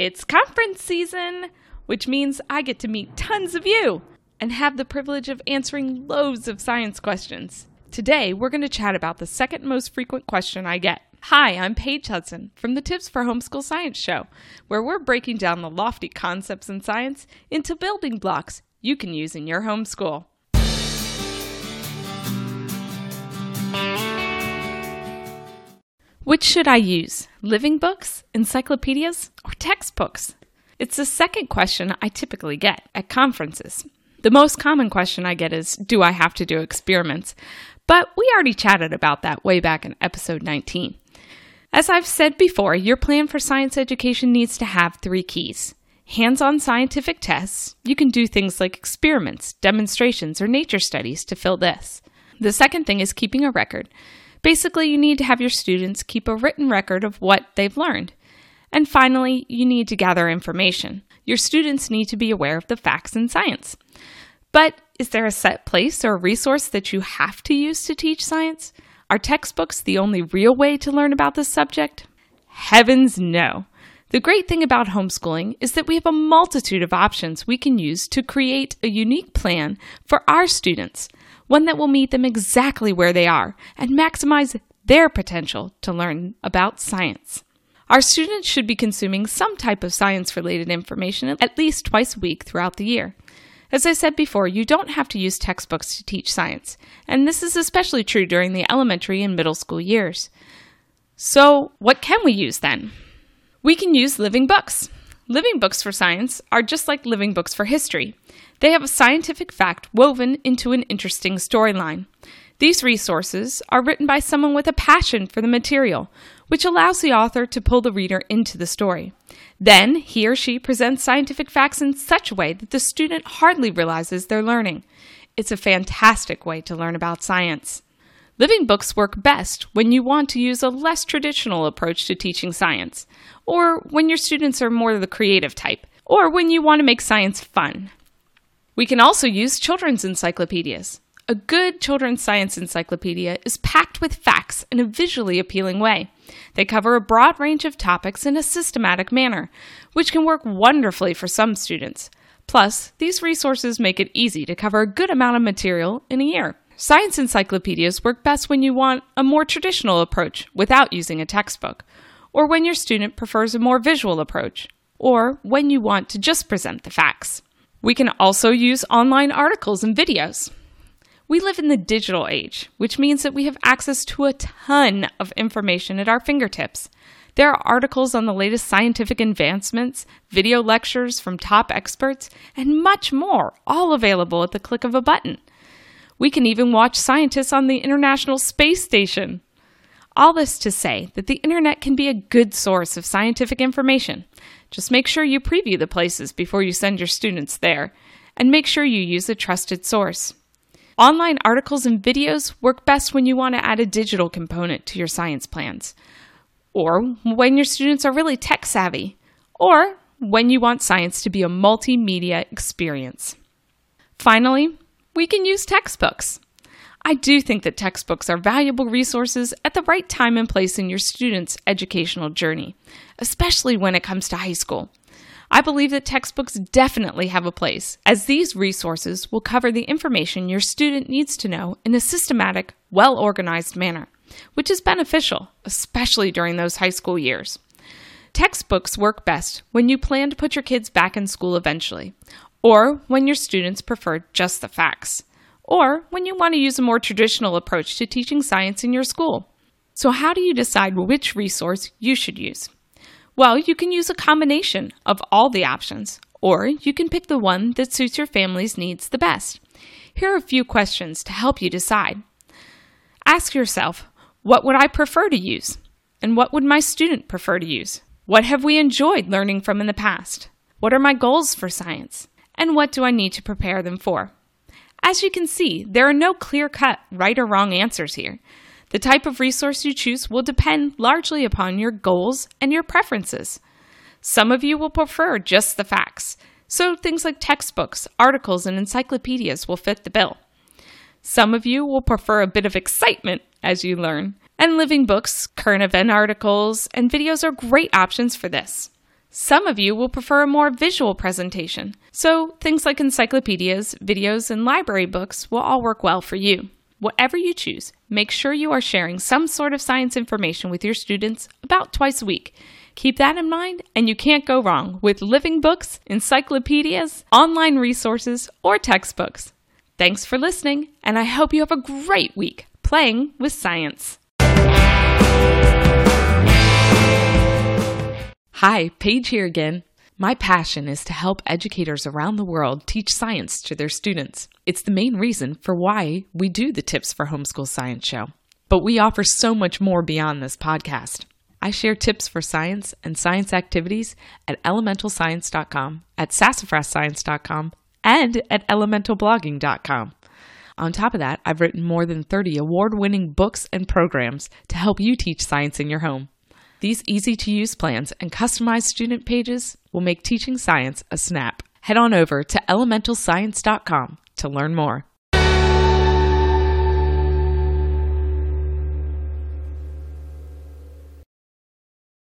It's conference season, which means I get to meet tons of you and have the privilege of answering loads of science questions. Today, we're going to chat about the second most frequent question I get. Hi, I'm Paige Hudson from the Tips for Homeschool Science Show, where we're breaking down the lofty concepts in science into building blocks you can use in your homeschool. Which should I use? Living books, encyclopedias, or textbooks? It's the second question I typically get at conferences. The most common question I get is Do I have to do experiments? But we already chatted about that way back in episode 19. As I've said before, your plan for science education needs to have three keys hands on scientific tests. You can do things like experiments, demonstrations, or nature studies to fill this. The second thing is keeping a record. Basically, you need to have your students keep a written record of what they've learned. And finally, you need to gather information. Your students need to be aware of the facts in science. But is there a set place or resource that you have to use to teach science? Are textbooks the only real way to learn about this subject? Heavens no. The great thing about homeschooling is that we have a multitude of options we can use to create a unique plan for our students one that will meet them exactly where they are and maximize their potential to learn about science. Our students should be consuming some type of science related information at least twice a week throughout the year. As I said before, you don't have to use textbooks to teach science, and this is especially true during the elementary and middle school years. So, what can we use then? We can use living books. Living books for science are just like living books for history. They have a scientific fact woven into an interesting storyline. These resources are written by someone with a passion for the material, which allows the author to pull the reader into the story. Then, he or she presents scientific facts in such a way that the student hardly realizes they're learning. It's a fantastic way to learn about science. Living books work best when you want to use a less traditional approach to teaching science, or when your students are more the creative type, or when you want to make science fun. We can also use children's encyclopedias. A good children's science encyclopedia is packed with facts in a visually appealing way. They cover a broad range of topics in a systematic manner, which can work wonderfully for some students. Plus, these resources make it easy to cover a good amount of material in a year. Science encyclopedias work best when you want a more traditional approach without using a textbook, or when your student prefers a more visual approach, or when you want to just present the facts. We can also use online articles and videos. We live in the digital age, which means that we have access to a ton of information at our fingertips. There are articles on the latest scientific advancements, video lectures from top experts, and much more, all available at the click of a button. We can even watch scientists on the International Space Station. All this to say that the internet can be a good source of scientific information. Just make sure you preview the places before you send your students there, and make sure you use a trusted source. Online articles and videos work best when you want to add a digital component to your science plans, or when your students are really tech savvy, or when you want science to be a multimedia experience. Finally, we can use textbooks. I do think that textbooks are valuable resources at the right time and place in your student's educational journey, especially when it comes to high school. I believe that textbooks definitely have a place, as these resources will cover the information your student needs to know in a systematic, well organized manner, which is beneficial, especially during those high school years. Textbooks work best when you plan to put your kids back in school eventually, or when your students prefer just the facts or when you want to use a more traditional approach to teaching science in your school. So, how do you decide which resource you should use? Well, you can use a combination of all the options, or you can pick the one that suits your family's needs the best. Here are a few questions to help you decide. Ask yourself, what would I prefer to use? And what would my student prefer to use? What have we enjoyed learning from in the past? What are my goals for science? And what do I need to prepare them for? As you can see, there are no clear cut right or wrong answers here. The type of resource you choose will depend largely upon your goals and your preferences. Some of you will prefer just the facts, so things like textbooks, articles, and encyclopedias will fit the bill. Some of you will prefer a bit of excitement as you learn, and living books, current event articles, and videos are great options for this. Some of you will prefer a more visual presentation, so things like encyclopedias, videos, and library books will all work well for you. Whatever you choose, make sure you are sharing some sort of science information with your students about twice a week. Keep that in mind, and you can't go wrong with living books, encyclopedias, online resources, or textbooks. Thanks for listening, and I hope you have a great week playing with science. Hi, Paige here again. My passion is to help educators around the world teach science to their students. It's the main reason for why we do the Tips for Homeschool Science show. But we offer so much more beyond this podcast. I share tips for science and science activities at elementalscience.com, at sassafrasscience.com, and at elementalblogging.com. On top of that, I've written more than 30 award winning books and programs to help you teach science in your home. These easy to use plans and customized student pages will make teaching science a snap. Head on over to elementalscience.com to learn more.